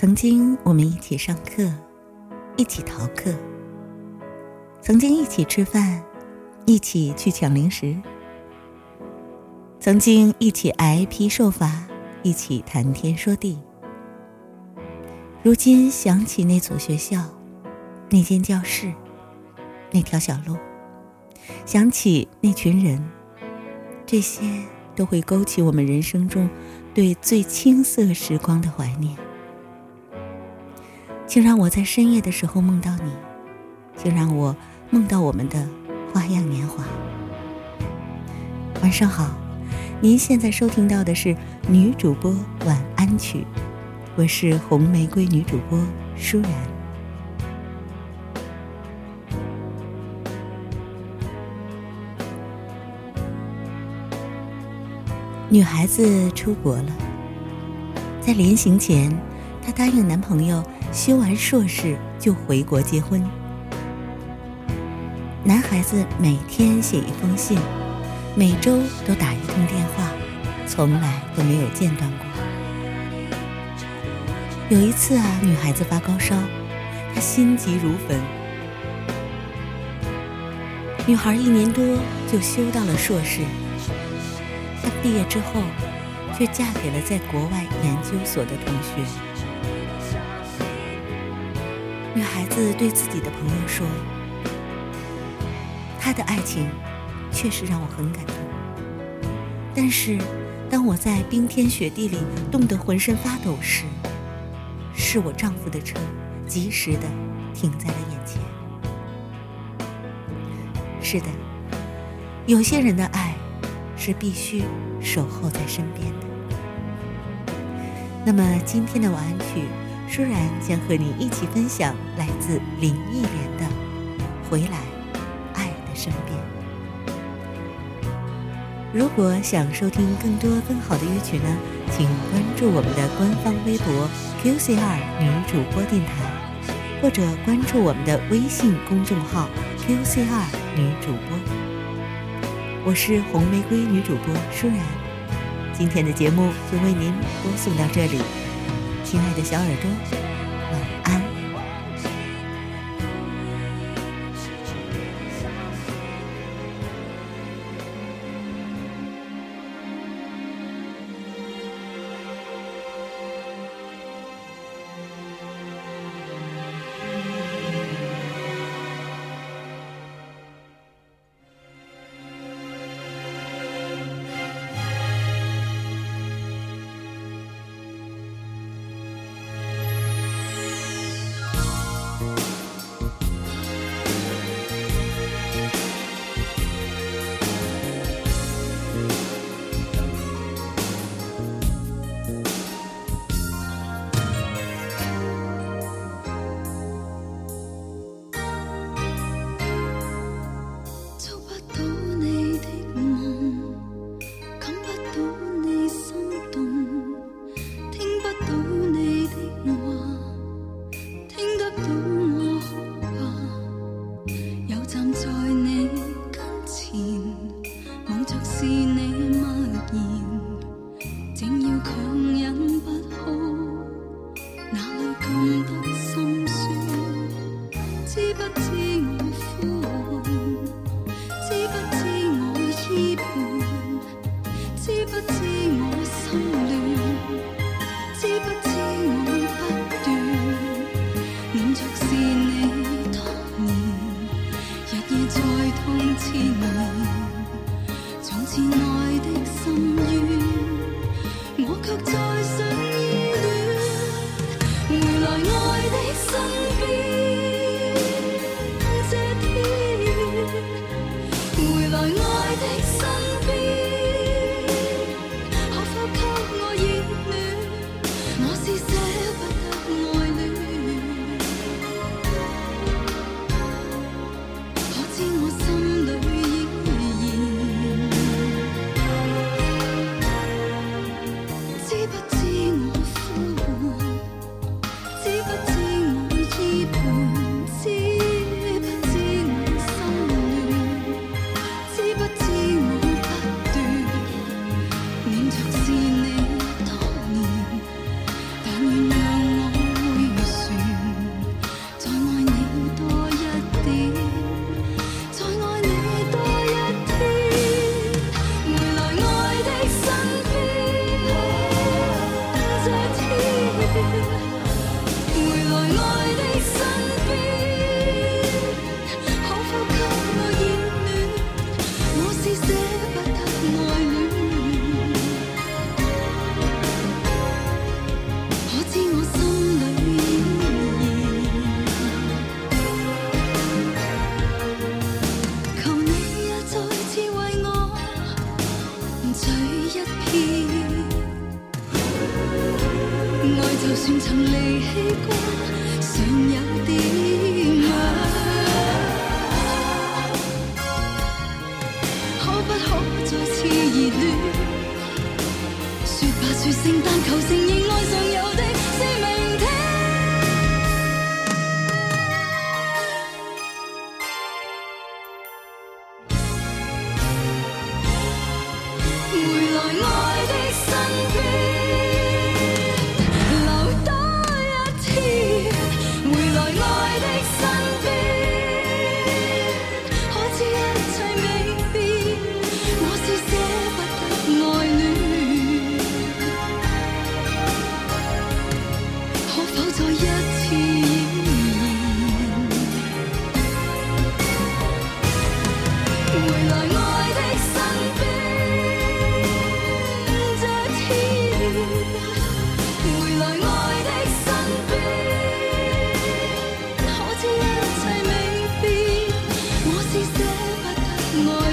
曾经我们一起上课，一起逃课；曾经一起吃饭，一起去抢零食；曾经一起挨批受罚，一起谈天说地。如今想起那所学校，那间教室，那条小路，想起那群人，这些都会勾起我们人生中对最青涩时光的怀念。请让我在深夜的时候梦到你，请让我梦到我们的花样年华。晚上好，您现在收听到的是女主播晚安曲，我是红玫瑰女主播舒然。女孩子出国了，在临行前，她答应男朋友。修完硕士就回国结婚。男孩子每天写一封信，每周都打一通电话，从来都没有间断过。有一次啊，女孩子发高烧，她心急如焚。女孩一年多就修到了硕士，她毕业之后，却嫁给了在国外研究所的同学。女孩子对自己的朋友说：“他的爱情确实让我很感动，但是当我在冰天雪地里冻得浑身发抖时，是我丈夫的车及时的停在了眼前。是的，有些人的爱是必须守候在身边的。那么今天的晚安曲。”舒然将和你一起分享来自林忆莲的《回来，爱的身边》。如果想收听更多更好的乐曲呢，请关注我们的官方微博 QCR 女主播电台，或者关注我们的微信公众号 QCR 女主播。我是红玫瑰女主播舒然，今天的节目就为您播送到这里。亲爱的小耳朵。得心酸，知不知？ngôi 醉一片，爱就算曾离弃过，尚有点。不再次热恋？说吧，说声但求。more